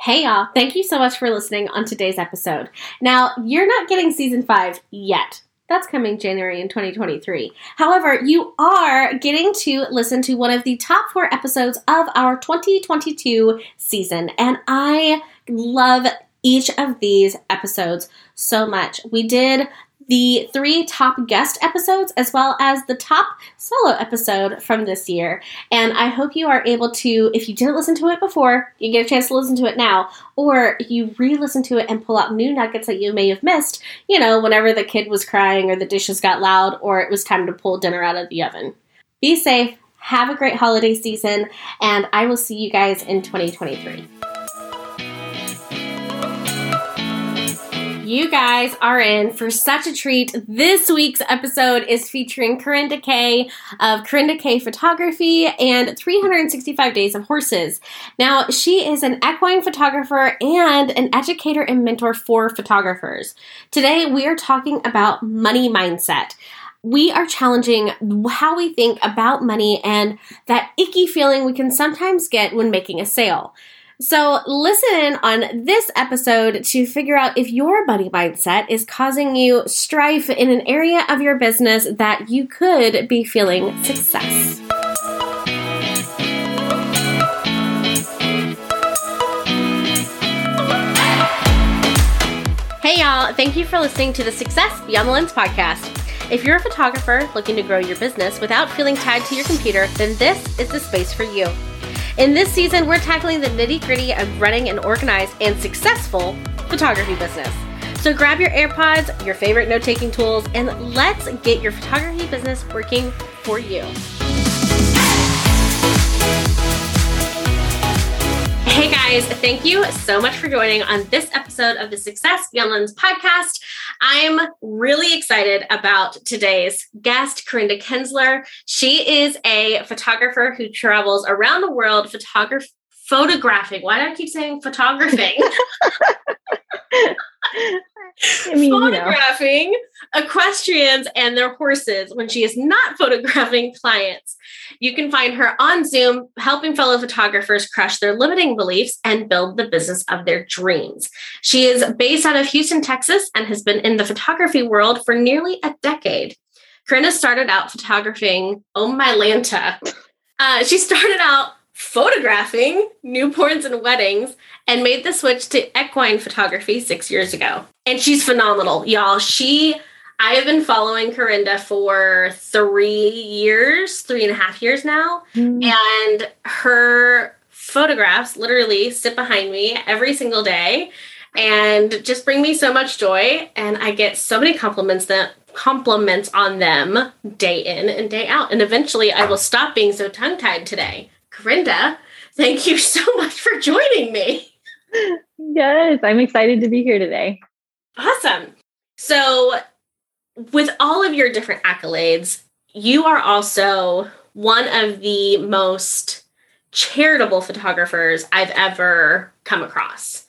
Hey y'all, thank you so much for listening on today's episode. Now, you're not getting season five yet. That's coming January in 2023. However, you are getting to listen to one of the top four episodes of our 2022 season, and I love each of these episodes so much. We did the three top guest episodes as well as the top solo episode from this year. And I hope you are able to, if you didn't listen to it before, you get a chance to listen to it now, or you re listen to it and pull out new nuggets that you may have missed, you know, whenever the kid was crying or the dishes got loud or it was time to pull dinner out of the oven. Be safe, have a great holiday season, and I will see you guys in 2023. You guys are in for such a treat. This week's episode is featuring Karinda K of Karinda K Photography and 365 Days of Horses. Now, she is an equine photographer and an educator and mentor for photographers. Today, we are talking about money mindset we are challenging how we think about money and that icky feeling we can sometimes get when making a sale. So, listen on this episode to figure out if your money mindset is causing you strife in an area of your business that you could be feeling success. Hey, y'all. Thank you for listening to the Success Beyond the Lens podcast. If you're a photographer looking to grow your business without feeling tied to your computer, then this is the space for you. In this season, we're tackling the nitty gritty of running an organized and successful photography business. So grab your AirPods, your favorite note taking tools, and let's get your photography business working for you. Hey guys, thank you so much for joining on this episode of the Success Beyond Lens podcast. I'm really excited about today's guest, Karinda Kensler. She is a photographer who travels around the world photograph- photographing. Why do I keep saying photographing? I mean, photographing you know. equestrians and their horses when she is not photographing clients. You can find her on Zoom helping fellow photographers crush their limiting beliefs and build the business of their dreams. She is based out of Houston, Texas, and has been in the photography world for nearly a decade. Karinda started out photographing Oh My Lanta. Uh, she started out photographing newborns and weddings and made the switch to equine photography six years ago. And she's phenomenal, y'all. She, I have been following Karinda for three years, three and a half years now. Mm. And her photographs literally sit behind me every single day and just bring me so much joy. And I get so many compliments that compliments on them day in and day out. And eventually I will stop being so tongue tied today. Karinda, thank you so much for joining me. Yes, I'm excited to be here today. Awesome. So, with all of your different accolades, you are also one of the most charitable photographers I've ever come across.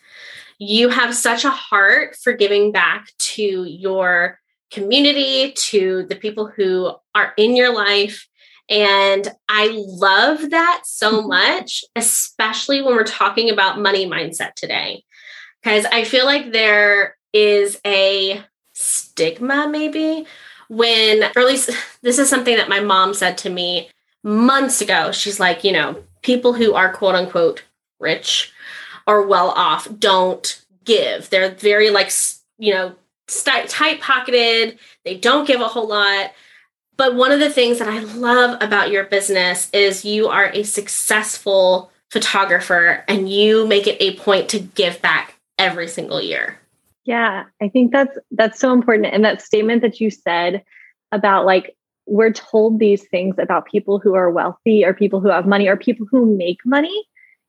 You have such a heart for giving back to your community, to the people who are in your life. And I love that so mm-hmm. much, especially when we're talking about money mindset today. Because I feel like there is a stigma, maybe, when, or at least this is something that my mom said to me months ago. She's like, you know, people who are quote unquote rich or well off don't give. They're very like, you know, tight pocketed. They don't give a whole lot. But one of the things that I love about your business is you are a successful photographer and you make it a point to give back every single year. Yeah, I think that's that's so important and that statement that you said about like we're told these things about people who are wealthy or people who have money or people who make money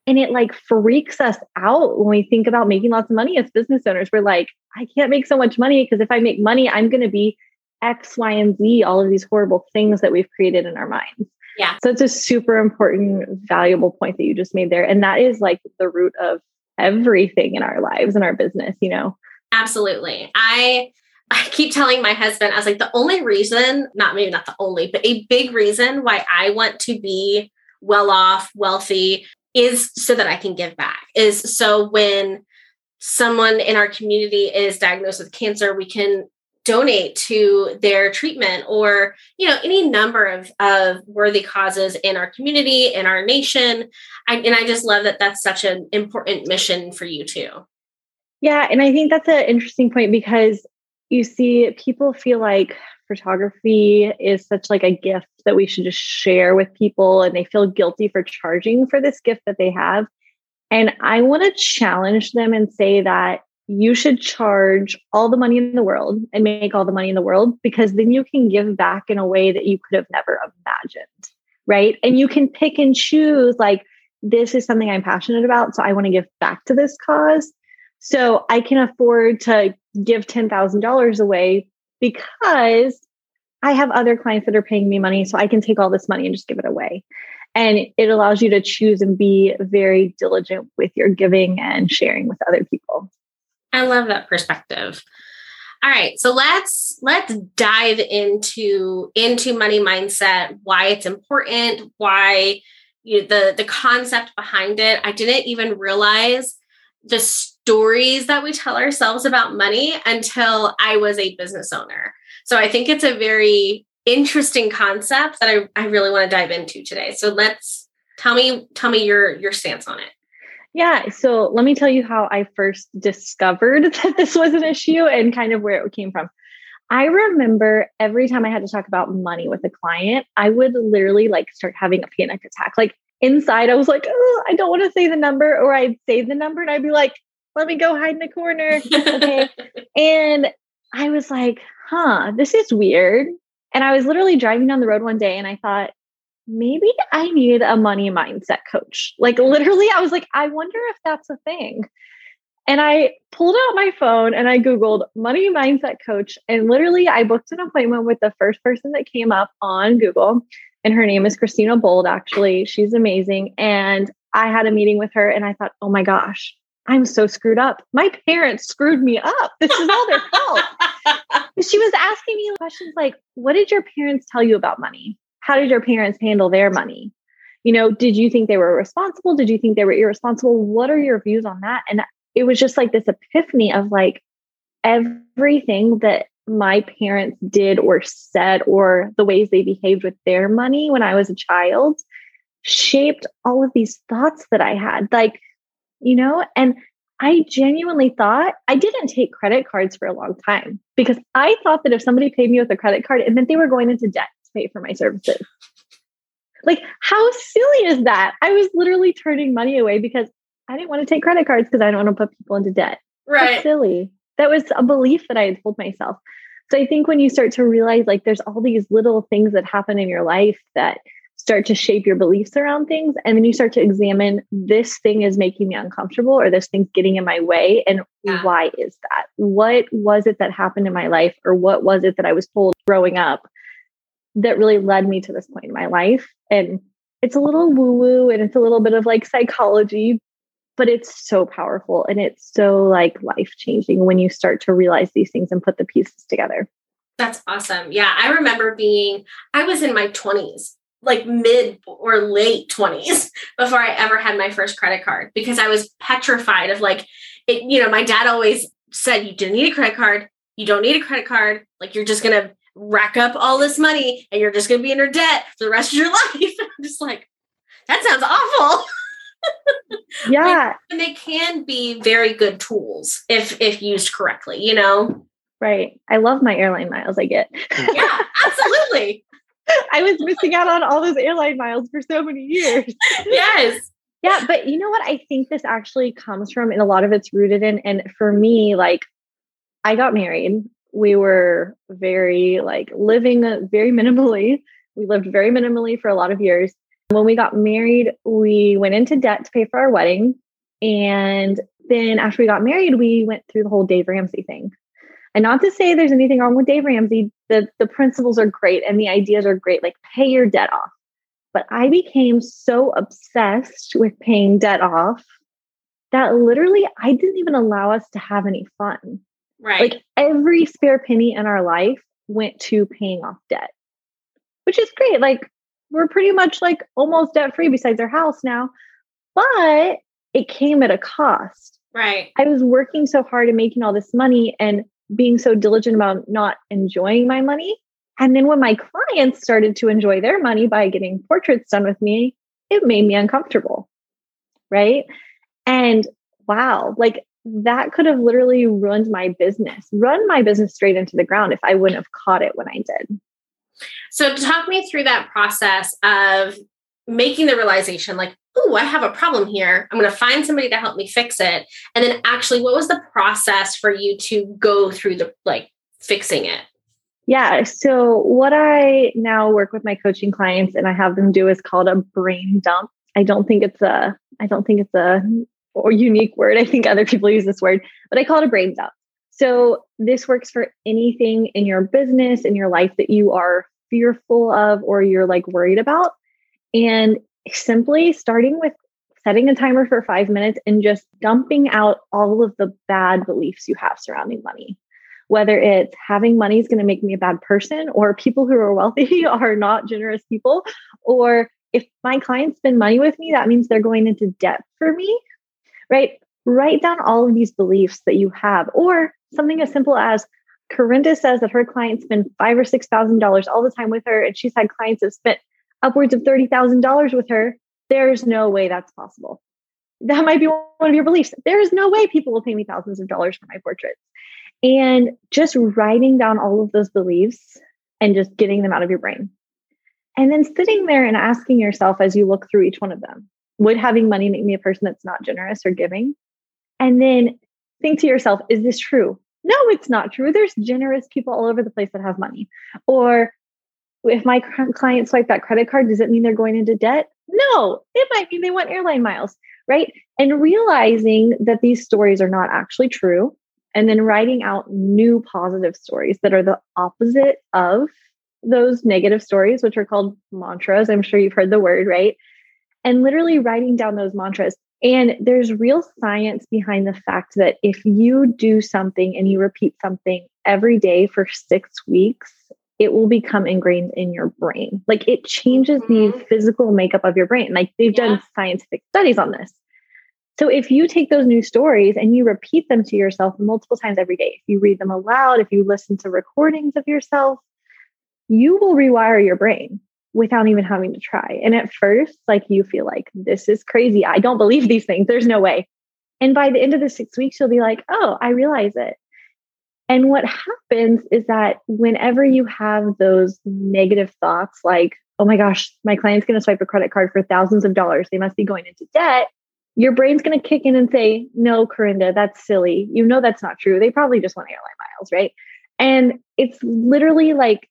and it like freaks us out when we think about making lots of money as business owners. We're like, I can't make so much money because if I make money, I'm going to be X, Y, and Z, all of these horrible things that we've created in our minds. Yeah. So it's a super important, valuable point that you just made there. And that is like the root of everything in our lives and our business, you know? Absolutely. I I keep telling my husband, I was like, the only reason, not maybe not the only, but a big reason why I want to be well off, wealthy, is so that I can give back. Is so when someone in our community is diagnosed with cancer, we can donate to their treatment or you know any number of, of worthy causes in our community in our nation I, and i just love that that's such an important mission for you too yeah and i think that's an interesting point because you see people feel like photography is such like a gift that we should just share with people and they feel guilty for charging for this gift that they have and i want to challenge them and say that you should charge all the money in the world and make all the money in the world because then you can give back in a way that you could have never imagined. Right. And you can pick and choose like, this is something I'm passionate about. So I want to give back to this cause. So I can afford to give $10,000 away because I have other clients that are paying me money. So I can take all this money and just give it away. And it allows you to choose and be very diligent with your giving and sharing with other people. I love that perspective. All right, so let's let's dive into into money mindset, why it's important, why you the the concept behind it. I didn't even realize the stories that we tell ourselves about money until I was a business owner. So I think it's a very interesting concept that I, I really want to dive into today. So let's tell me tell me your your stance on it. Yeah. So let me tell you how I first discovered that this was an issue and kind of where it came from. I remember every time I had to talk about money with a client, I would literally like start having a panic attack. Like inside, I was like, oh, I don't want to say the number, or I'd say the number and I'd be like, let me go hide in the corner. Okay. and I was like, huh, this is weird. And I was literally driving down the road one day and I thought, maybe I need a money mindset coach. Like literally, I was like, I wonder if that's a thing. And I pulled out my phone and I Googled money mindset coach. And literally, I booked an appointment with the first person that came up on Google. And her name is Christina Bold, actually. She's amazing. And I had a meeting with her and I thought, oh my gosh, I'm so screwed up. My parents screwed me up. This is all their fault. she was asking me questions like, what did your parents tell you about money? how did your parents handle their money? You know, did you think they were responsible? Did you think they were irresponsible? What are your views on that? And it was just like this epiphany of like everything that my parents did or said or the ways they behaved with their money when I was a child shaped all of these thoughts that I had. Like, you know, and I genuinely thought I didn't take credit cards for a long time because I thought that if somebody paid me with a credit card, it meant they were going into debt to pay for my services. Like, how silly is that? I was literally turning money away because I didn't want to take credit cards because I don't want to put people into debt. Right. That's silly. That was a belief that I had told myself. So I think when you start to realize like there's all these little things that happen in your life that start to shape your beliefs around things, and then you start to examine this thing is making me uncomfortable or this thing's getting in my way. And yeah. why is that? What was it that happened in my life? Or what was it that I was told growing up that really led me to this point in my life. And it's a little woo woo and it's a little bit of like psychology, but it's so powerful and it's so like life changing when you start to realize these things and put the pieces together. That's awesome. Yeah. I remember being, I was in my 20s, like mid or late 20s before I ever had my first credit card because I was petrified of like, it, you know, my dad always said, you didn't need a credit card. You don't need a credit card. Like you're just going to rack up all this money and you're just going to be in your debt for the rest of your life. I'm just like, that sounds awful. Yeah. and they can be very good tools if if used correctly, you know. Right. I love my airline miles I get. yeah, absolutely. I was missing out on all those airline miles for so many years. yes. Yeah, but you know what? I think this actually comes from, and a lot of it's rooted in, and for me, like I got married we were very like living very minimally. We lived very minimally for a lot of years. When we got married, we went into debt to pay for our wedding. And then after we got married, we went through the whole Dave Ramsey thing. And not to say there's anything wrong with Dave Ramsey, the, the principles are great and the ideas are great, like pay your debt off. But I became so obsessed with paying debt off that literally I didn't even allow us to have any fun. Right. Like every spare penny in our life went to paying off debt, which is great. Like we're pretty much like almost debt free besides our house now. but it came at a cost. Right. I was working so hard and making all this money and being so diligent about not enjoying my money. And then when my clients started to enjoy their money by getting portraits done with me, it made me uncomfortable. Right. And wow, like that could have literally ruined my business, run my business straight into the ground if I wouldn't have caught it when I did. So, talk me through that process of making the realization like, oh, I have a problem here. I'm going to find somebody to help me fix it. And then, actually, what was the process for you to go through the like fixing it? Yeah. So, what I now work with my coaching clients and I have them do is called a brain dump. I don't think it's a, I don't think it's a or unique word. I think other people use this word, but I call it a brain dump. So this works for anything in your business, in your life that you are fearful of or you're like worried about. And simply starting with setting a timer for five minutes and just dumping out all of the bad beliefs you have surrounding money. Whether it's having money is going to make me a bad person, or people who are wealthy are not generous people, or if my clients spend money with me, that means they're going into debt for me right? Write down all of these beliefs that you have, or something as simple as Karinda says that her clients spend five or six thousand dollars all the time with her, and she's had clients that spent upwards of thirty thousand dollars with her. There's no way that's possible. That might be one of your beliefs. There is no way people will pay me thousands of dollars for my portraits. And just writing down all of those beliefs and just getting them out of your brain. And then sitting there and asking yourself as you look through each one of them would having money make me a person that's not generous or giving? And then think to yourself, is this true? No, it's not true. There's generous people all over the place that have money. Or if my client swipe that credit card, does it mean they're going into debt? No, it might mean they want airline miles, right? And realizing that these stories are not actually true, and then writing out new positive stories that are the opposite of those negative stories, which are called mantras. I'm sure you've heard the word, right? and literally writing down those mantras. And there's real science behind the fact that if you do something and you repeat something every day for six weeks, it will become ingrained in your brain. Like it changes mm-hmm. the physical makeup of your brain. Like they've yeah. done scientific studies on this. So if you take those new stories and you repeat them to yourself multiple times every day, if you read them aloud, if you listen to recordings of yourself, you will rewire your brain without even having to try. And at first, like you feel like this is crazy. I don't believe these things. There's no way. And by the end of the six weeks, you'll be like, oh, I realize it. And what happens is that whenever you have those negative thoughts, like, oh my gosh, my client's going to swipe a credit card for thousands of dollars, they must be going into debt. Your brain's going to kick in and say, no, Karinda, that's silly. You know that's not true. They probably just want airline miles, right? And it's literally like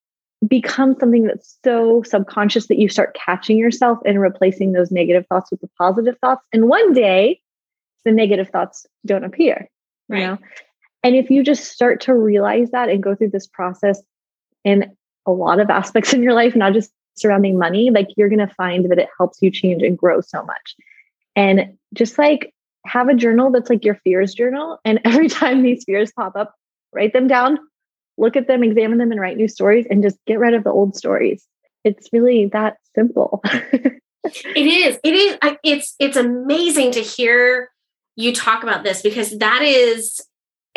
become something that's so subconscious that you start catching yourself and replacing those negative thoughts with the positive thoughts. And one day, the negative thoughts don't appear. Right. You know? And if you just start to realize that and go through this process in a lot of aspects in your life, not just surrounding money, like you're going to find that it helps you change and grow so much. And just like have a journal that's like your fears journal. And every time these fears pop up, write them down, look at them, examine them, and write new stories and just get rid of the old stories. It's really that simple. it is. It is. It's it's amazing to hear you talk about this because that is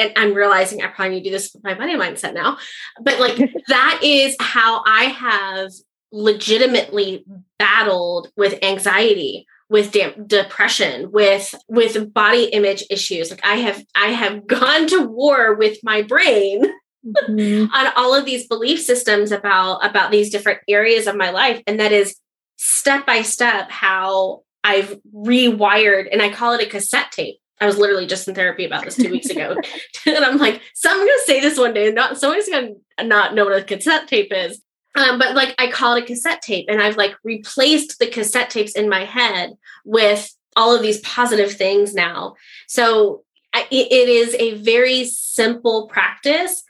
and I'm realizing I probably need to do this with my money mindset now, but like that is how I have legitimately battled with anxiety with de- depression with with body image issues like i have i have gone to war with my brain mm-hmm. on all of these belief systems about about these different areas of my life and that is step by step how I've rewired and I call it a cassette tape. I was literally just in therapy about this two weeks ago. and I'm like, so I'm gonna say this one day, and not someone's gonna not know what a cassette tape is. Um, but like I call it a cassette tape, and I've like replaced the cassette tapes in my head with all of these positive things now. So it, it is a very simple practice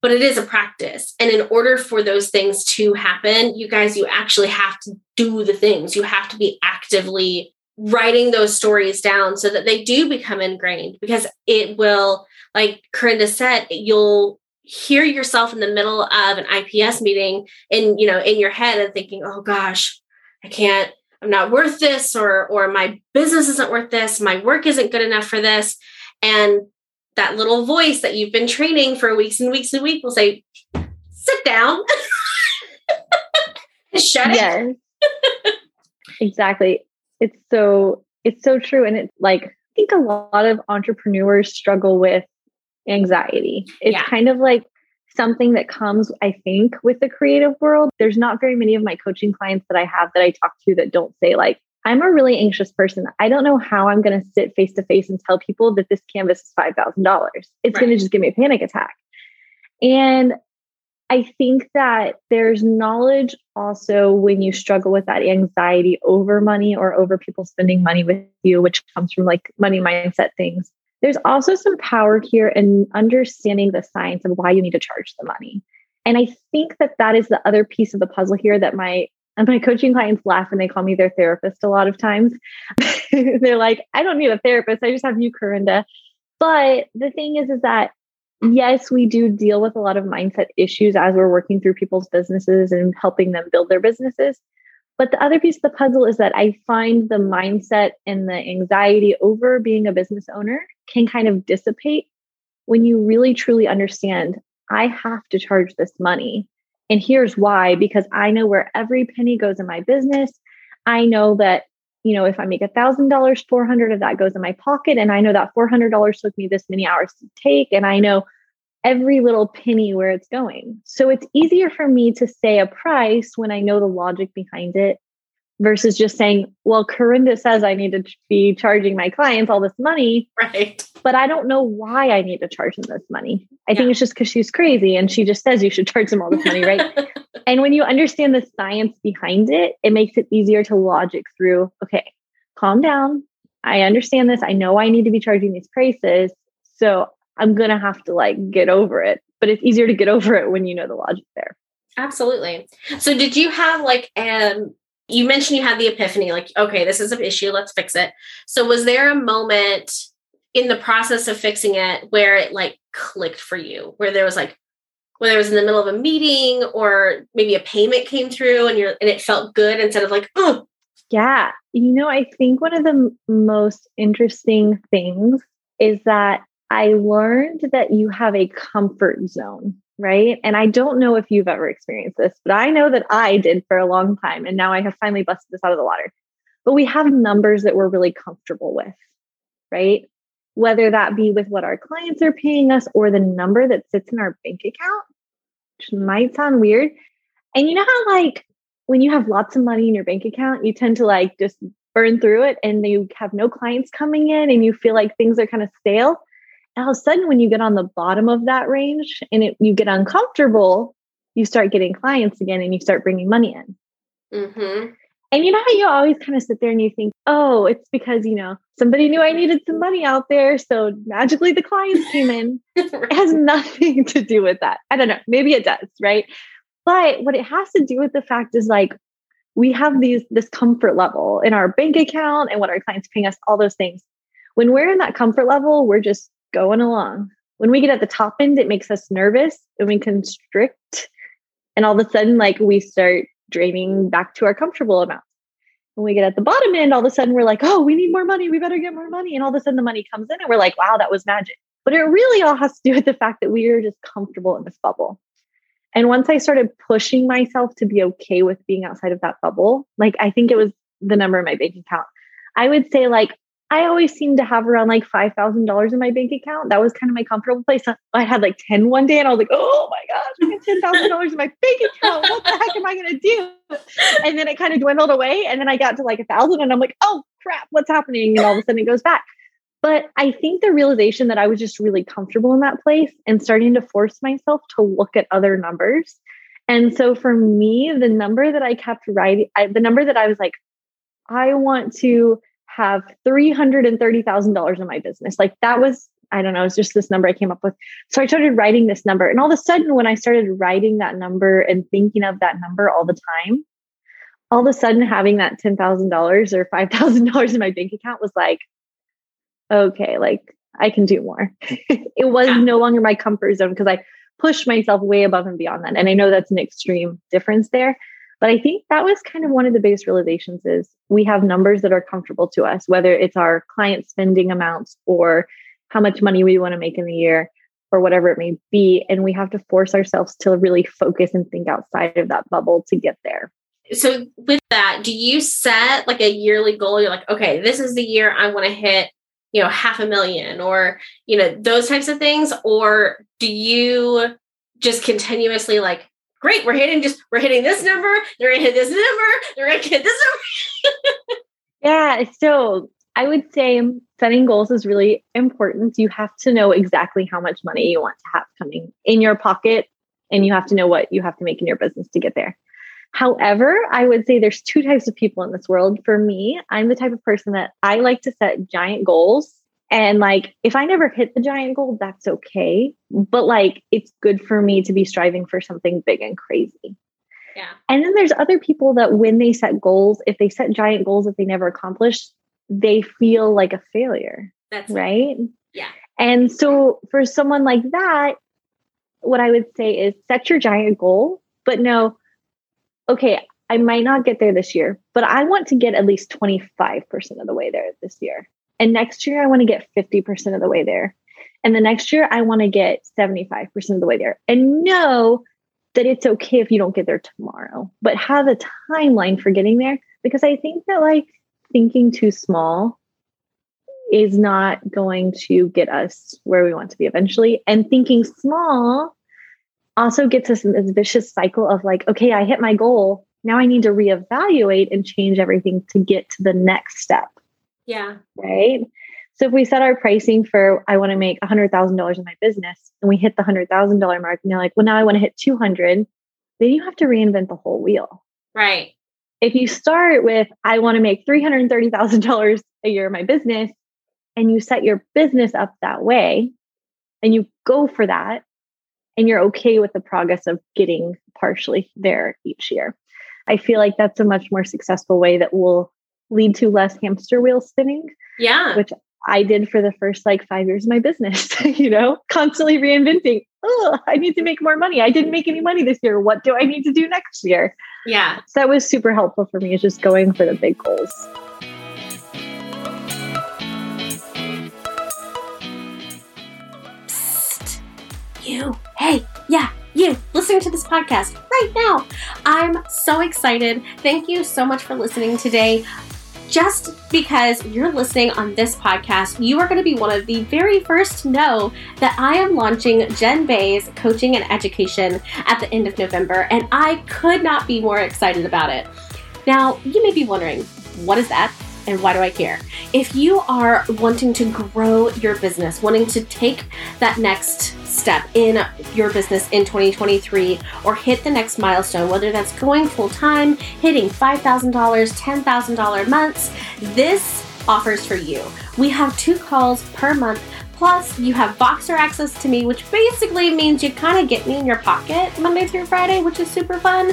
but it is a practice. And in order for those things to happen, you guys, you actually have to do the things. You have to be actively writing those stories down so that they do become ingrained because it will, like Corinda said, you'll hear yourself in the middle of an IPS meeting in, you know, in your head and thinking, oh gosh, I can't, I'm not worth this or or my business isn't worth this, my work isn't good enough for this. And that little voice that you've been training for weeks and weeks and weeks will say, sit down. Shut yes. it. exactly. It's so it's so true. And it's like I think a lot of entrepreneurs struggle with anxiety. It's yeah. kind of like something that comes, I think, with the creative world. There's not very many of my coaching clients that I have that I talk to that don't say, like, I'm a really anxious person. I don't know how I'm going to sit face to face and tell people that this canvas is $5,000. It's right. going to just give me a panic attack. And I think that there's knowledge also when you struggle with that anxiety over money or over people spending money with you, which comes from like money mindset things. There's also some power here in understanding the science of why you need to charge the money. And I think that that is the other piece of the puzzle here that my and my coaching clients laugh and they call me their therapist a lot of times. They're like, I don't need a therapist. I just have you, Karinda. But the thing is, is that yes, we do deal with a lot of mindset issues as we're working through people's businesses and helping them build their businesses. But the other piece of the puzzle is that I find the mindset and the anxiety over being a business owner can kind of dissipate when you really truly understand I have to charge this money. And here's why because I know where every penny goes in my business. I know that, you know, if I make a $1,000, 400 of that goes in my pocket. And I know that $400 took me this many hours to take. And I know every little penny where it's going. So it's easier for me to say a price when I know the logic behind it versus just saying, well, Karinda says I need to be charging my clients all this money. Right. But I don't know why I need to charge them this money. I yeah. think it's just because she's crazy and she just says you should charge them all this money, right? and when you understand the science behind it, it makes it easier to logic through, okay, calm down. I understand this. I know I need to be charging these prices. So I'm going to have to like get over it. But it's easier to get over it when you know the logic there. Absolutely. So did you have like um you mentioned you had the epiphany like okay, this is an issue, let's fix it. So was there a moment in the process of fixing it where it like clicked for you? Where there was like whether it was in the middle of a meeting or maybe a payment came through and you're and it felt good instead of like oh yeah. You know i think one of the most interesting things is that I learned that you have a comfort zone, right? And I don't know if you've ever experienced this, but I know that I did for a long time. And now I have finally busted this out of the water. But we have numbers that we're really comfortable with, right? Whether that be with what our clients are paying us or the number that sits in our bank account, which might sound weird. And you know how, like, when you have lots of money in your bank account, you tend to like just burn through it and you have no clients coming in and you feel like things are kind of stale all of a sudden when you get on the bottom of that range and it, you get uncomfortable you start getting clients again and you start bringing money in. Mm-hmm. and you know how you always kind of sit there and you think oh it's because you know somebody knew i needed some money out there so magically the clients came in. It has nothing to do with that. I don't know. Maybe it does right? But what it has to do with the fact is like we have these this comfort level in our bank account and what our clients paying us all those things. When we're in that comfort level we're just going along. When we get at the top end, it makes us nervous and we constrict. And all of a sudden, like we start draining back to our comfortable amount. When we get at the bottom end, all of a sudden we're like, oh, we need more money. We better get more money. And all of a sudden the money comes in and we're like, wow, that was magic. But it really all has to do with the fact that we are just comfortable in this bubble. And once I started pushing myself to be okay with being outside of that bubble, like I think it was the number in my bank account. I would say like I always seemed to have around like $5,000 in my bank account. That was kind of my comfortable place. I had like 10 one day and I was like, oh my gosh, I got $10,000 in my bank account. What the heck am I going to do? And then it kind of dwindled away. And then I got to like a thousand and I'm like, oh crap, what's happening? And all of a sudden it goes back. But I think the realization that I was just really comfortable in that place and starting to force myself to look at other numbers. And so for me, the number that I kept writing, I, the number that I was like, I want to have $330,000 in my business. Like that was, I don't know, it's just this number I came up with. So I started writing this number. And all of a sudden, when I started writing that number and thinking of that number all the time, all of a sudden having that $10,000 or $5,000 in my bank account was like, okay, like I can do more. it was yeah. no longer my comfort zone because I pushed myself way above and beyond that. And I know that's an extreme difference there. But I think that was kind of one of the biggest realizations is we have numbers that are comfortable to us, whether it's our client spending amounts or how much money we want to make in the year or whatever it may be. And we have to force ourselves to really focus and think outside of that bubble to get there. So, with that, do you set like a yearly goal? You're like, okay, this is the year I want to hit, you know, half a million or, you know, those types of things? Or do you just continuously like, great, we're hitting just, we're hitting this number, they're to hit this number, they're to hit this number? yeah. So, I would say setting goals is really important. You have to know exactly how much money you want to have coming in your pocket, and you have to know what you have to make in your business to get there. However, I would say there's two types of people in this world. For me, I'm the type of person that I like to set giant goals. And like, if I never hit the giant goal, that's okay. But like, it's good for me to be striving for something big and crazy. Yeah. And then there's other people that when they set goals, if they set giant goals that they never accomplish, they feel like a failure. That's right. Yeah. And so for someone like that, what I would say is set your giant goal, but no, okay, I might not get there this year, but I want to get at least 25% of the way there this year. And next year, I want to get 50% of the way there. And the next year, I want to get 75% of the way there. And know that it's okay if you don't get there tomorrow, but have a timeline for getting there. Because I think that, like, thinking too small is not going to get us where we want to be eventually. And thinking small also gets us in this vicious cycle of like, okay, I hit my goal. Now I need to reevaluate and change everything to get to the next step. Yeah. Right. So if we set our pricing for, I want to make $100,000 in my business and we hit the $100,000 mark and you're like, well, now I want to hit 200, then you have to reinvent the whole wheel. Right if you start with, I want to make $330,000 a year in my business, and you set your business up that way, and you go for that, and you're okay with the progress of getting partially there each year. I feel like that's a much more successful way that will lead to less hamster wheel spinning. Yeah. Which I did for the first like five years of my business, you know, constantly reinventing. Oh, I need to make more money. I didn't make any money this year. What do I need to do next year? Yeah. So that was super helpful for me, is just going for the big goals. Psst. You. Hey, yeah, you listening to this podcast right now. I'm so excited. Thank you so much for listening today just because you're listening on this podcast, you are going to be one of the very first to know that I am launching Jen Bay's coaching and education at the end of November, and I could not be more excited about it. Now, you may be wondering, what is that? And why do I care? If you are wanting to grow your business, wanting to take that next step in your business in 2023 or hit the next milestone, whether that's going full time, hitting $5,000, $10,000 months, this offers for you. We have two calls per month Plus, you have Voxer access to me, which basically means you kind of get me in your pocket Monday through Friday, which is super fun.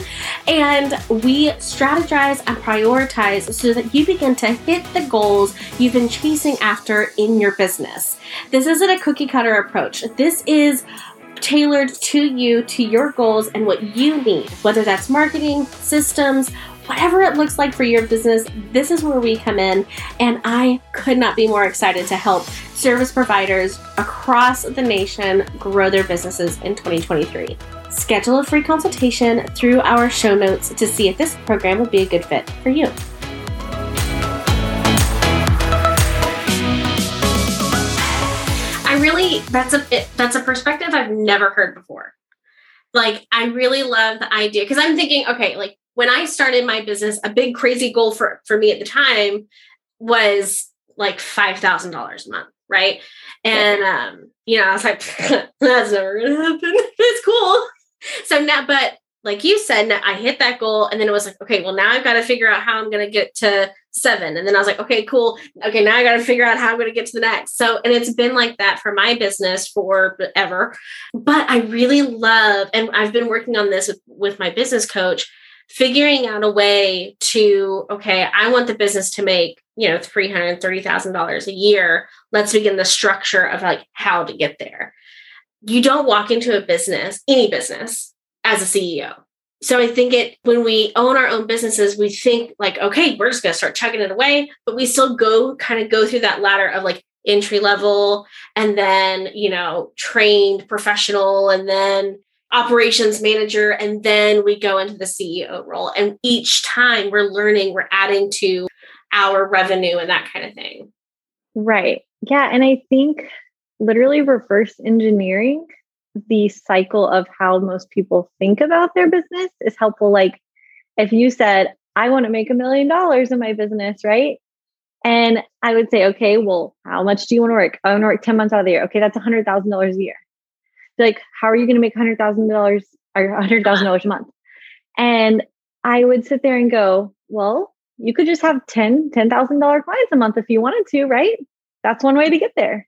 And we strategize and prioritize so that you begin to hit the goals you've been chasing after in your business. This isn't a cookie cutter approach. This is tailored to you, to your goals, and what you need, whether that's marketing, systems, whatever it looks like for your business, this is where we come in. And I could not be more excited to help service providers across the nation grow their businesses in 2023. Schedule a free consultation through our show notes to see if this program would be a good fit for you. I really that's a that's a perspective I've never heard before. Like I really love the idea because I'm thinking, okay, like when I started my business, a big crazy goal for for me at the time was like five thousand dollars a month, right? And um, you know, I was like, that's never gonna happen. it's cool. So now, but like you said, I hit that goal, and then it was like, okay, well, now I've got to figure out how I'm gonna get to seven. And then I was like, okay, cool. Okay, now I got to figure out how I'm going to get to the next. So, and it's been like that for my business forever. But I really love, and I've been working on this with, with my business coach figuring out a way to okay i want the business to make you know $330000 a year. Let's begin the structure of like how to get there. You don't walk into a business any business as a ceo so I think it when we own our own businesses, we think like, okay, we're just gonna start chugging it away, but we still go kind of go through that ladder of like entry level and then, you know, trained professional and then operations manager and then we go into the CEO role. And each time we're learning, we're adding to our revenue and that kind of thing. Right. Yeah, and I think literally reverse engineering the cycle of how most people think about their business is helpful. Like if you said, I want to make a million dollars in my business, right? And I would say, okay, well, how much do you want to work? I want to work 10 months out of the year. Okay, that's $100,000 a year. Like, how are you going to make $100,000 or $100,000 a month? And I would sit there and go, well, you could just have 10, $10,000 clients a month if you wanted to, right? That's one way to get there.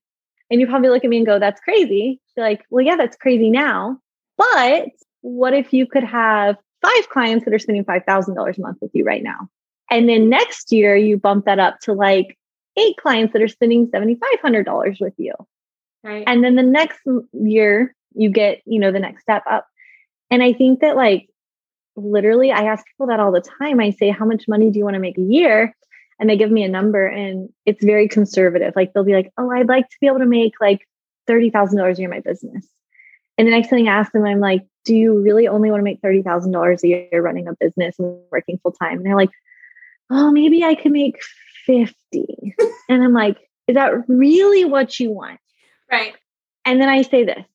And you probably look at me and go, that's crazy. You're like, well, yeah, that's crazy now. But what if you could have five clients that are spending $5,000 a month with you right now? And then next year, you bump that up to like eight clients that are spending $7,500 with you. Right. And then the next year, you get, you know, the next step up. And I think that like literally, I ask people that all the time. I say, how much money do you want to make a year? and they give me a number and it's very conservative. Like they'll be like, oh, I'd like to be able to make like $30,000 a year in my business. And the next thing I ask them, I'm like, do you really only want to make $30,000 a year running a business and working full time? And they're like, oh, maybe I could make 50. and I'm like, is that really what you want? Right. And then I say this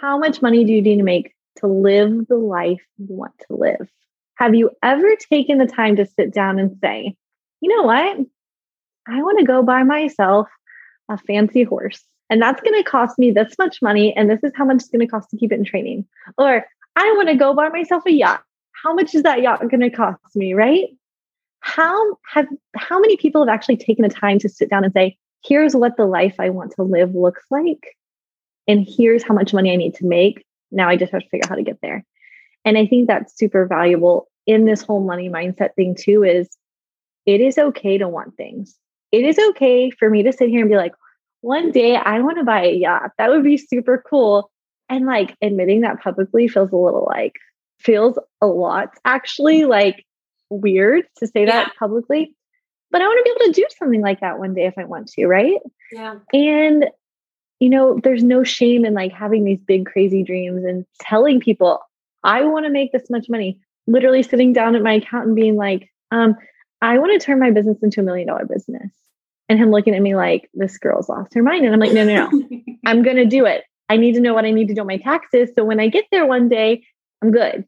how much money do you need to make to live the life you want to live? Have you ever taken the time to sit down and say, you know what? I want to go buy myself a fancy horse. And that's going to cost me this much money. And this is how much it's going to cost to keep it in training. Or I want to go buy myself a yacht. How much is that yacht going to cost me? Right. How have how many people have actually taken the time to sit down and say, here's what the life I want to live looks like. And here's how much money I need to make. Now I just have to figure out how to get there. And I think that's super valuable in this whole money mindset thing too, is it is okay to want things. It is okay for me to sit here and be like, one day I want to buy a yacht. That would be super cool. And like admitting that publicly feels a little like, feels a lot actually like weird to say yeah. that publicly. But I want to be able to do something like that one day if I want to, right? Yeah. And, you know, there's no shame in like having these big, crazy dreams and telling people, I want to make this much money. Literally sitting down at my accountant being like, um, I want to turn my business into a million dollar business. And him looking at me like, this girl's lost her mind. And I'm like, no, no, no, I'm going to do it. I need to know what I need to do on my taxes. So when I get there one day, I'm good.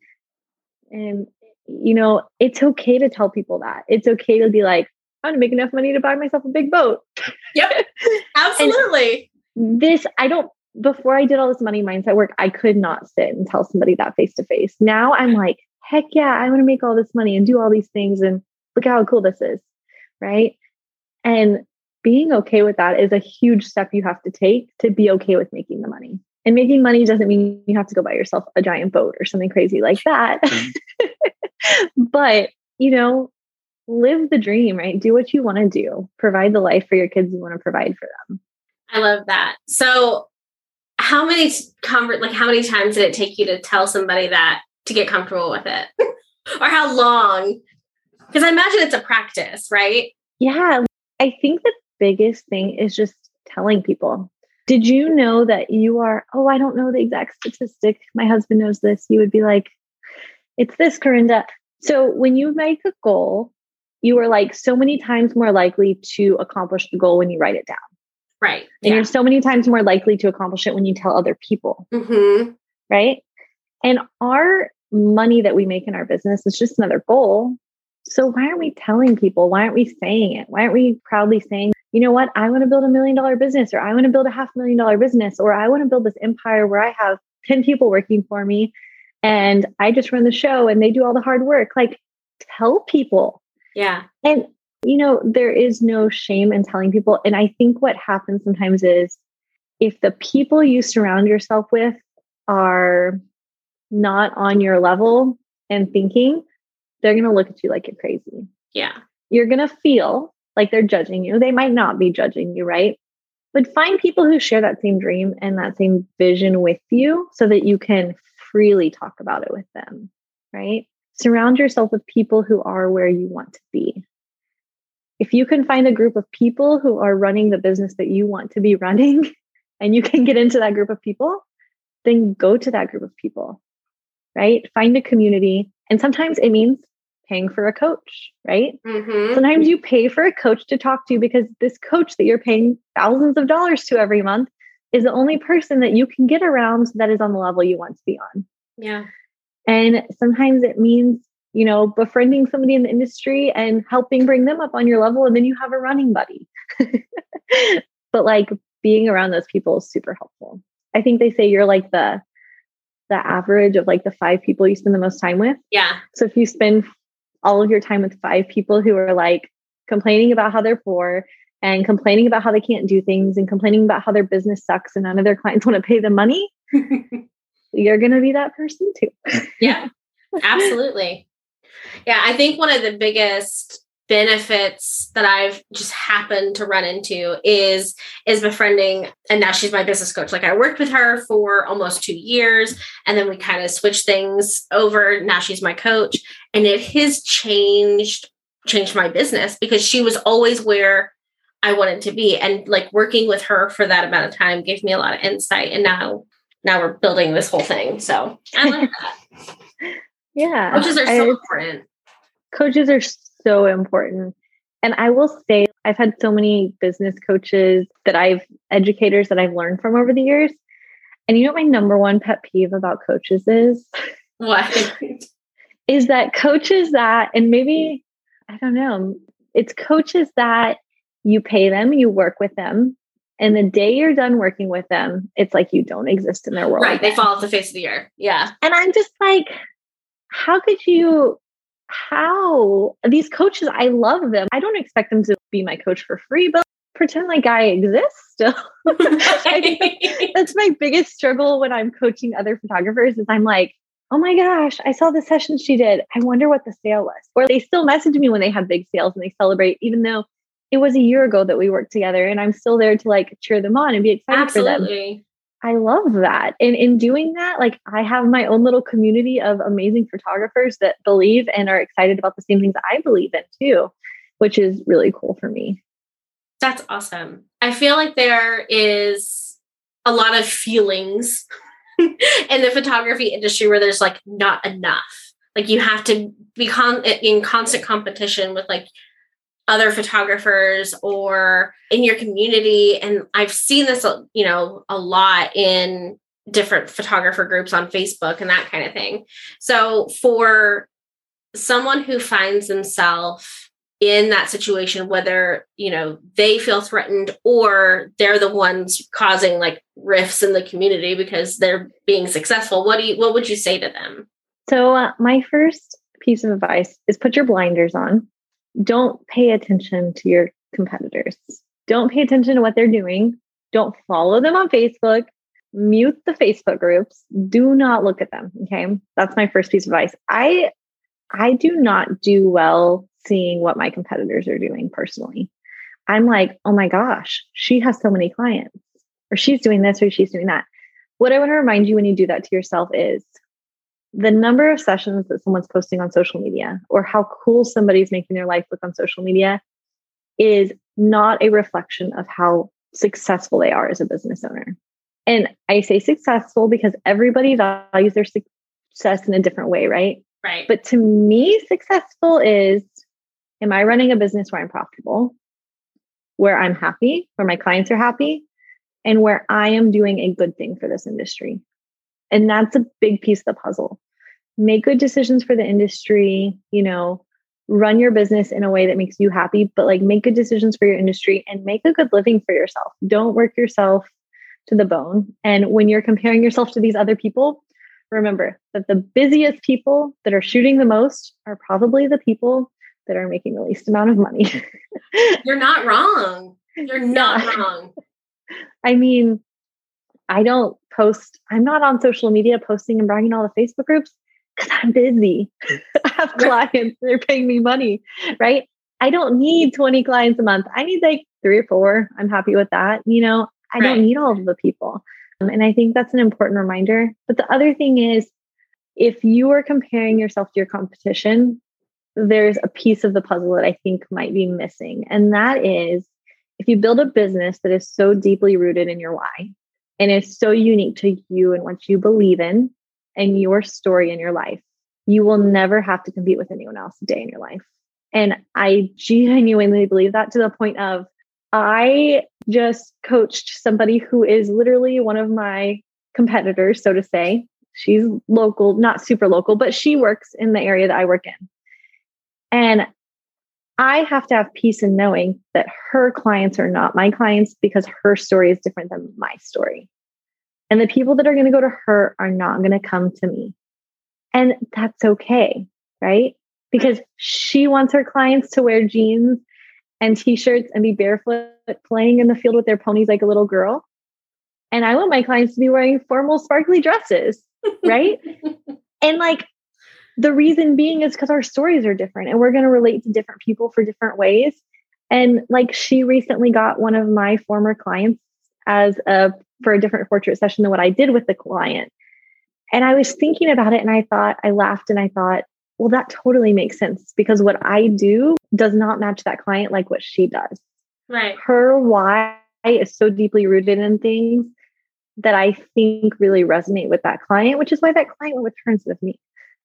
And, you know, it's okay to tell people that. It's okay to be like, I'm going to make enough money to buy myself a big boat. Yep. Absolutely. This, I don't, before I did all this money mindset work, I could not sit and tell somebody that face to face. Now I'm like, heck yeah, I want to make all this money and do all these things. And look how cool this is. Right. And being okay with that is a huge step you have to take to be okay with making the money. And making money doesn't mean you have to go buy yourself a giant boat or something crazy like that. Mm-hmm. but, you know, live the dream, right? Do what you want to do. Provide the life for your kids you want to provide for them. I love that. So, how many convert like how many times did it take you to tell somebody that to get comfortable with it? or how long because I imagine it's a practice, right? Yeah. I think the biggest thing is just telling people. Did you know that you are, oh, I don't know the exact statistic. My husband knows this. You would be like, it's this, Karinda. So when you make a goal, you are like so many times more likely to accomplish the goal when you write it down. Right. And yeah. you're so many times more likely to accomplish it when you tell other people. Mm-hmm. Right. And our money that we make in our business is just another goal. So why aren't we telling people? Why aren't we saying it? Why aren't we proudly saying, you know what? I want to build a million dollar business, or I want to build a half million dollar business, or I want to build this empire where I have 10 people working for me and I just run the show and they do all the hard work. Like tell people. Yeah. And you know, there is no shame in telling people. And I think what happens sometimes is if the people you surround yourself with are not on your level and thinking, they're going to look at you like you're crazy. Yeah. You're going to feel like they're judging you. They might not be judging you, right? But find people who share that same dream and that same vision with you so that you can freely talk about it with them. right? Surround yourself with people who are where you want to be. If you can find a group of people who are running the business that you want to be running and you can get into that group of people, then go to that group of people, right? Find a community. And sometimes it means paying for a coach, right? Mm-hmm. Sometimes you pay for a coach to talk to because this coach that you're paying thousands of dollars to every month is the only person that you can get around that is on the level you want to be on. Yeah. And sometimes it means, you know, befriending somebody in the industry and helping bring them up on your level. And then you have a running buddy. but like being around those people is super helpful. I think they say you're like the the average of like the five people you spend the most time with. Yeah. So if you spend all of your time with five people who are like complaining about how they're poor and complaining about how they can't do things and complaining about how their business sucks and none of their clients want to pay them money, you're going to be that person too. yeah, absolutely. Yeah, I think one of the biggest benefits that I've just happened to run into is is befriending and now she's my business coach. Like I worked with her for almost 2 years and then we kind of switched things over. Now she's my coach and it has changed changed my business because she was always where I wanted to be and like working with her for that amount of time gave me a lot of insight and now now we're building this whole thing. So I love that. Yeah. Coaches are so I, important. Coaches are so important. And I will say, I've had so many business coaches that I've educators that I've learned from over the years. And you know what my number one pet peeve about coaches is? What? is that coaches that, and maybe, I don't know, it's coaches that you pay them, you work with them, and the day you're done working with them, it's like you don't exist in their world. Right. They fall off the face of the earth. Yeah. And I'm just like, how could you how these coaches, I love them. I don't expect them to be my coach for free, but pretend like I exist still. that's my biggest struggle when I'm coaching other photographers is I'm like, oh my gosh, I saw the session she did. I wonder what the sale was. Or they still message me when they have big sales and they celebrate, even though it was a year ago that we worked together and I'm still there to like cheer them on and be excited Absolutely. for them. I love that. And in doing that, like I have my own little community of amazing photographers that believe and are excited about the same things I believe in too, which is really cool for me. That's awesome. I feel like there is a lot of feelings in the photography industry where there's like not enough. Like you have to be con- in constant competition with like other photographers or in your community. And i've seen this you know a lot in different photographer groups on facebook and that kind of thing. So for someone who finds themselves in that situation whether you know they feel threatened or they're the ones causing like rifts in the community because they're being successful what do you what would you say to them? So uh, my first piece of advice is put your blinders on don't pay attention to your competitors. Don't pay attention to what they're doing. Don't follow them on Facebook. Mute the Facebook groups. Do not look at them. Okay. That's my first piece of advice. I I do not do well seeing what my competitors are doing personally. I'm like, oh my gosh, she has so many clients, or she's doing this, or she's doing that. What I want to remind you when you do that to yourself is the number of sessions that someone's posting on social media or how cool somebody's making their life look on social media is not a reflection of how successful they are as a business owner. And I say successful because everybody values their success in a different way, right? Right. But to me, successful is am I running a business where I'm profitable, where I'm happy, where my clients are happy, and where I am doing a good thing for this industry? And that's a big piece of the puzzle. Make good decisions for the industry, you know, run your business in a way that makes you happy, but like make good decisions for your industry and make a good living for yourself. Don't work yourself to the bone. And when you're comparing yourself to these other people, remember that the busiest people that are shooting the most are probably the people that are making the least amount of money. You're not wrong. You're not yeah. wrong. I mean, I don't post, I'm not on social media posting and bragging all the Facebook groups because I'm busy. I have clients, they're paying me money, right? I don't need 20 clients a month. I need like three or four. I'm happy with that. You know, I right. don't need all of the people. Um, and I think that's an important reminder. But the other thing is, if you are comparing yourself to your competition, there's a piece of the puzzle that I think might be missing. And that is if you build a business that is so deeply rooted in your why and is so unique to you and what you believe in and your story in your life, you will never have to compete with anyone else a day in your life. And I genuinely believe that to the point of I just coached somebody who is literally one of my competitors, so to say. She's local, not super local, but she works in the area that I work in. And I have to have peace in knowing that her clients are not my clients because her story is different than my story. And the people that are going to go to her are not going to come to me. And that's okay, right? Because she wants her clients to wear jeans and t shirts and be barefoot playing in the field with their ponies like a little girl. And I want my clients to be wearing formal, sparkly dresses, right? and like the reason being is because our stories are different and we're going to relate to different people for different ways. And like she recently got one of my former clients as a for a different portrait session than what I did with the client. And I was thinking about it and I thought, I laughed and I thought, well, that totally makes sense because what I do does not match that client like what she does. Right. Her why is so deeply rooted in things that I think really resonate with that client, which is why that client went with her instead of me.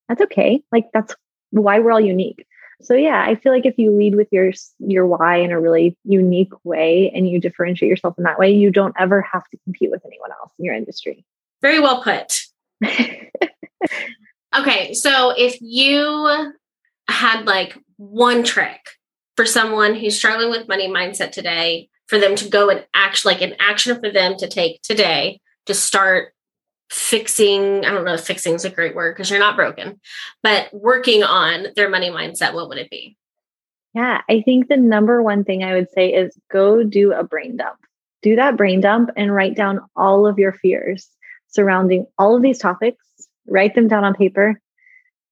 That's okay. Like that's why we're all unique. So yeah, I feel like if you lead with your your why in a really unique way and you differentiate yourself in that way, you don't ever have to compete with anyone else in your industry. Very well put. okay, so if you had like one trick for someone who's struggling with money mindset today, for them to go and act like an action for them to take today to start fixing i don't know if fixing is a great word because you're not broken but working on their money mindset what would it be? Yeah i think the number one thing i would say is go do a brain dump. Do that brain dump and write down all of your fears surrounding all of these topics write them down on paper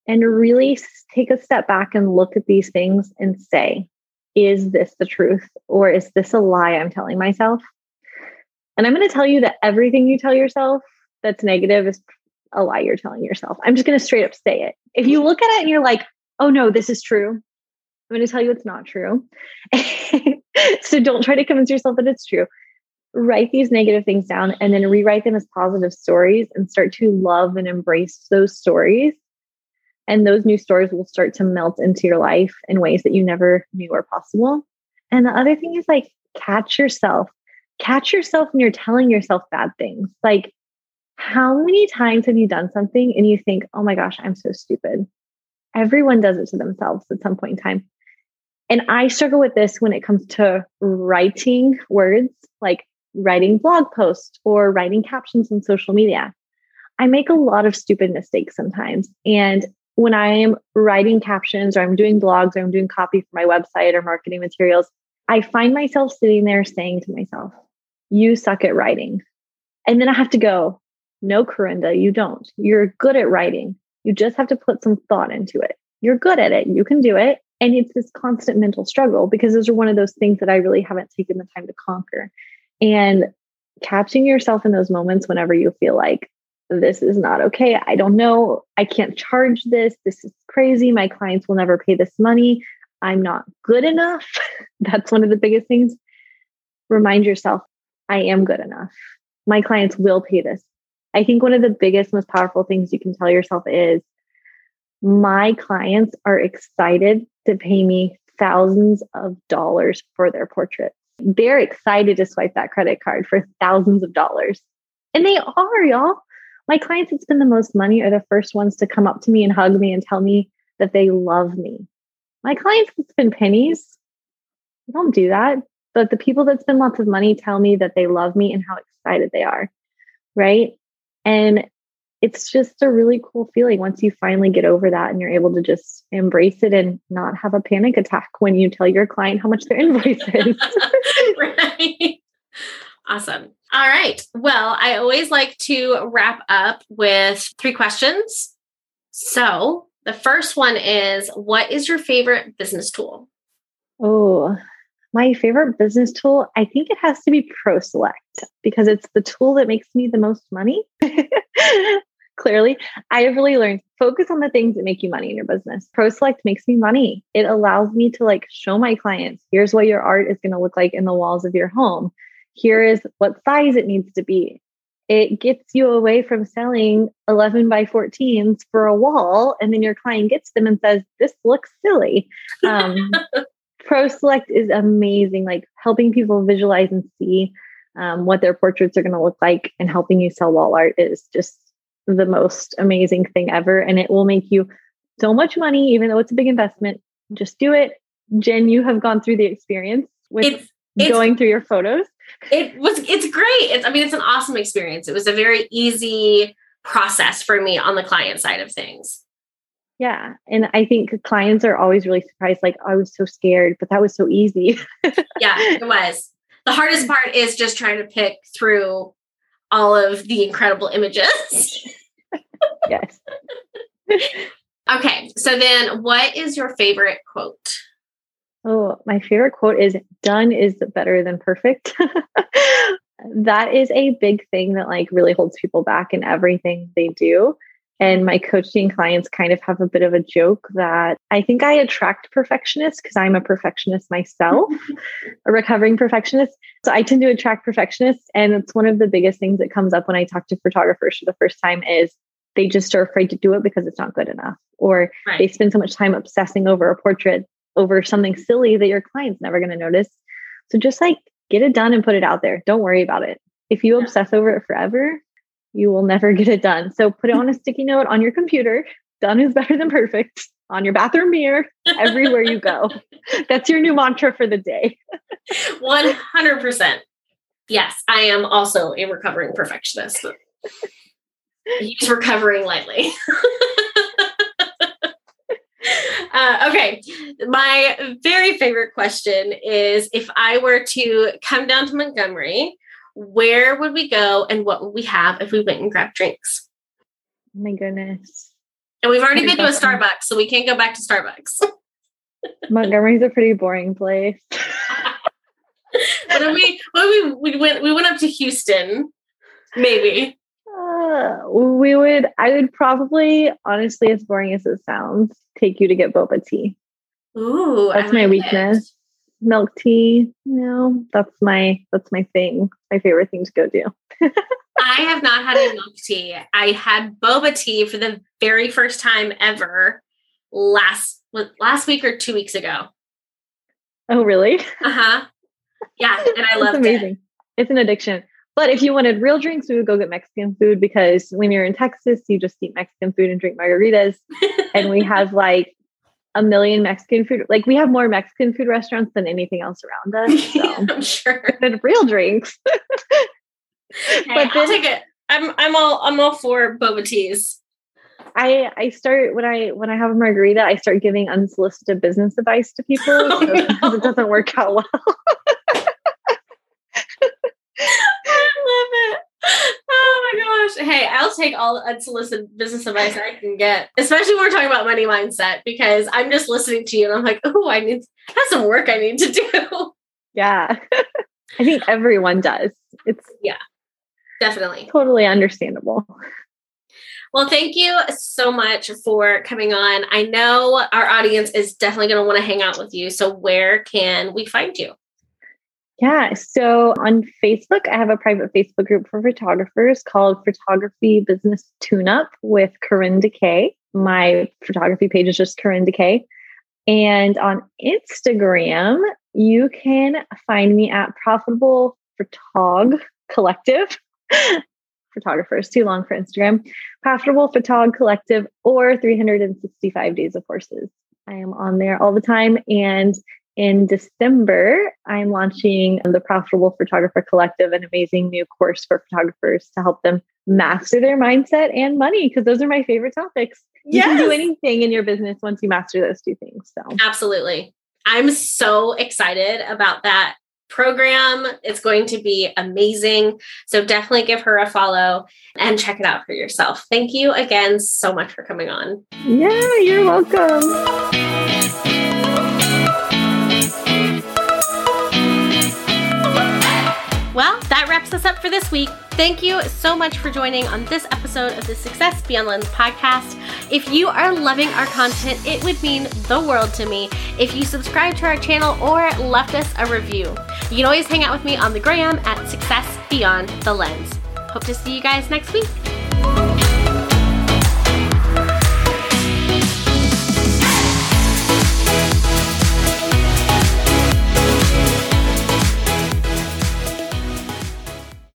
and really take a step back and look at these things and say is this the truth or is this a lie i'm telling myself? And i'm going to tell you that everything you tell yourself that's negative is a lie you're telling yourself. I'm just going to straight up say it. If you look at it and you're like, oh no, this is true, I'm going to tell you it's not true. so don't try to convince yourself that it's true. Write these negative things down and then rewrite them as positive stories and start to love and embrace those stories. And those new stories will start to melt into your life in ways that you never knew were possible. And the other thing is like, catch yourself. Catch yourself when you're telling yourself bad things. Like, how many times have you done something and you think, oh my gosh, I'm so stupid? Everyone does it to themselves at some point in time. And I struggle with this when it comes to writing words, like writing blog posts or writing captions on social media. I make a lot of stupid mistakes sometimes. And when I am writing captions or I'm doing blogs or I'm doing copy for my website or marketing materials, I find myself sitting there saying to myself, You suck at writing. And then I have to go, no, Karinda, you don't. You're good at writing. You just have to put some thought into it. You're good at it. You can do it. And it's this constant mental struggle because those are one of those things that I really haven't taken the time to conquer. And catching yourself in those moments whenever you feel like this is not okay. I don't know. I can't charge this. This is crazy. My clients will never pay this money. I'm not good enough. That's one of the biggest things. Remind yourself, I am good enough. My clients will pay this. I think one of the biggest, most powerful things you can tell yourself is my clients are excited to pay me thousands of dollars for their portraits. They're excited to swipe that credit card for thousands of dollars. And they are, y'all. My clients that spend the most money are the first ones to come up to me and hug me and tell me that they love me. My clients that spend pennies, don't do that. But the people that spend lots of money tell me that they love me and how excited they are. Right. And it's just a really cool feeling once you finally get over that and you're able to just embrace it and not have a panic attack when you tell your client how much their invoice is. right. Awesome. All right. Well, I always like to wrap up with three questions. So, the first one is What is your favorite business tool? Oh, my favorite business tool, I think it has to be ProSelect because it's the tool that makes me the most money. clearly. I have really learned focus on the things that make you money in your business. ProSelect makes me money. It allows me to like show my clients, here's what your art is going to look like in the walls of your home. Here is what size it needs to be. It gets you away from selling 11 by 14s for a wall. And then your client gets them and says, This looks silly. Um, ProSelect is amazing, like helping people visualize and see um, what their portraits are going to look like and helping you sell wall art is just the most amazing thing ever. And it will make you so much money, even though it's a big investment. Just do it. Jen, you have gone through the experience with it's, it's, going through your photos. It was, it's great. It's, I mean, it's an awesome experience. It was a very easy process for me on the client side of things. Yeah. And I think clients are always really surprised, like, oh, I was so scared, but that was so easy. yeah, it was. The hardest part is just trying to pick through all of the incredible images. yes. okay. So then what is your favorite quote? Oh, my favorite quote is done is better than perfect. that is a big thing that like really holds people back in everything they do. And my coaching clients kind of have a bit of a joke that I think I attract perfectionists because I'm a perfectionist myself, a recovering perfectionist. So I tend to attract perfectionists. And it's one of the biggest things that comes up when I talk to photographers for the first time is they just are afraid to do it because it's not good enough. Or right. they spend so much time obsessing over a portrait over something silly that your client's never going to notice. So just like get it done and put it out there. Don't worry about it. If you yeah. obsess over it forever, you will never get it done. So put it on a sticky note on your computer. Done is better than perfect on your bathroom mirror, everywhere you go. That's your new mantra for the day. 100%. Yes, I am also a recovering perfectionist. He's recovering lightly. Uh, okay. My very favorite question is if I were to come down to Montgomery where would we go and what would we have if we went and grabbed drinks? Oh my goodness. And we've already been to a Starbucks, so we can't go back to Starbucks. Montgomery's a pretty boring place. what we what we we went we went up to Houston, maybe. Uh, we would I would probably honestly, as boring as it sounds, take you to get boba tea. Ooh, that's like my weakness. It milk tea. You know, that's my that's my thing. My favorite thing to go do. I have not had a milk tea. I had boba tea for the very first time ever last last week or two weeks ago. Oh, really? Uh huh. Yeah, and I love amazing. It. It's an addiction. But if you wanted real drinks, we would go get Mexican food because when you're in Texas, you just eat Mexican food and drink margaritas. and we have like a million Mexican food. Like we have more Mexican food restaurants than anything else around us. So. I'm sure. And real drinks. hey, but then, I'll take it. I'm I'm all I'm all for boba teas. I I start when I when I have a margarita, I start giving unsolicited business advice to people oh, no. it doesn't work out well. I love it. Oh my gosh. Hey, I'll take all the unsolicited business advice I can get, especially when we're talking about money mindset, because I'm just listening to you and I'm like, oh, I need have some work I need to do. Yeah. I think everyone does. It's yeah, definitely. Totally understandable. Well, thank you so much for coming on. I know our audience is definitely going to want to hang out with you. So, where can we find you? Yeah. So on Facebook, I have a private Facebook group for photographers called Photography Business Tune Up with Karinda K. My photography page is just Karinda K. And on Instagram, you can find me at Profitable Photog Collective. Photographers, too long for Instagram. Profitable Photog Collective or 365 Days of Horses. I am on there all the time. And in December, I'm launching the Profitable Photographer Collective, an amazing new course for photographers to help them master their mindset and money, because those are my favorite topics. You yes. can do anything in your business once you master those two things. So, absolutely. I'm so excited about that program. It's going to be amazing. So, definitely give her a follow and check it out for yourself. Thank you again so much for coming on. Yeah, you're welcome. Well, that wraps us up for this week. Thank you so much for joining on this episode of the Success Beyond Lens podcast. If you are loving our content, it would mean the world to me if you subscribe to our channel or left us a review. You can always hang out with me on the gram at Success Beyond the Lens. Hope to see you guys next week.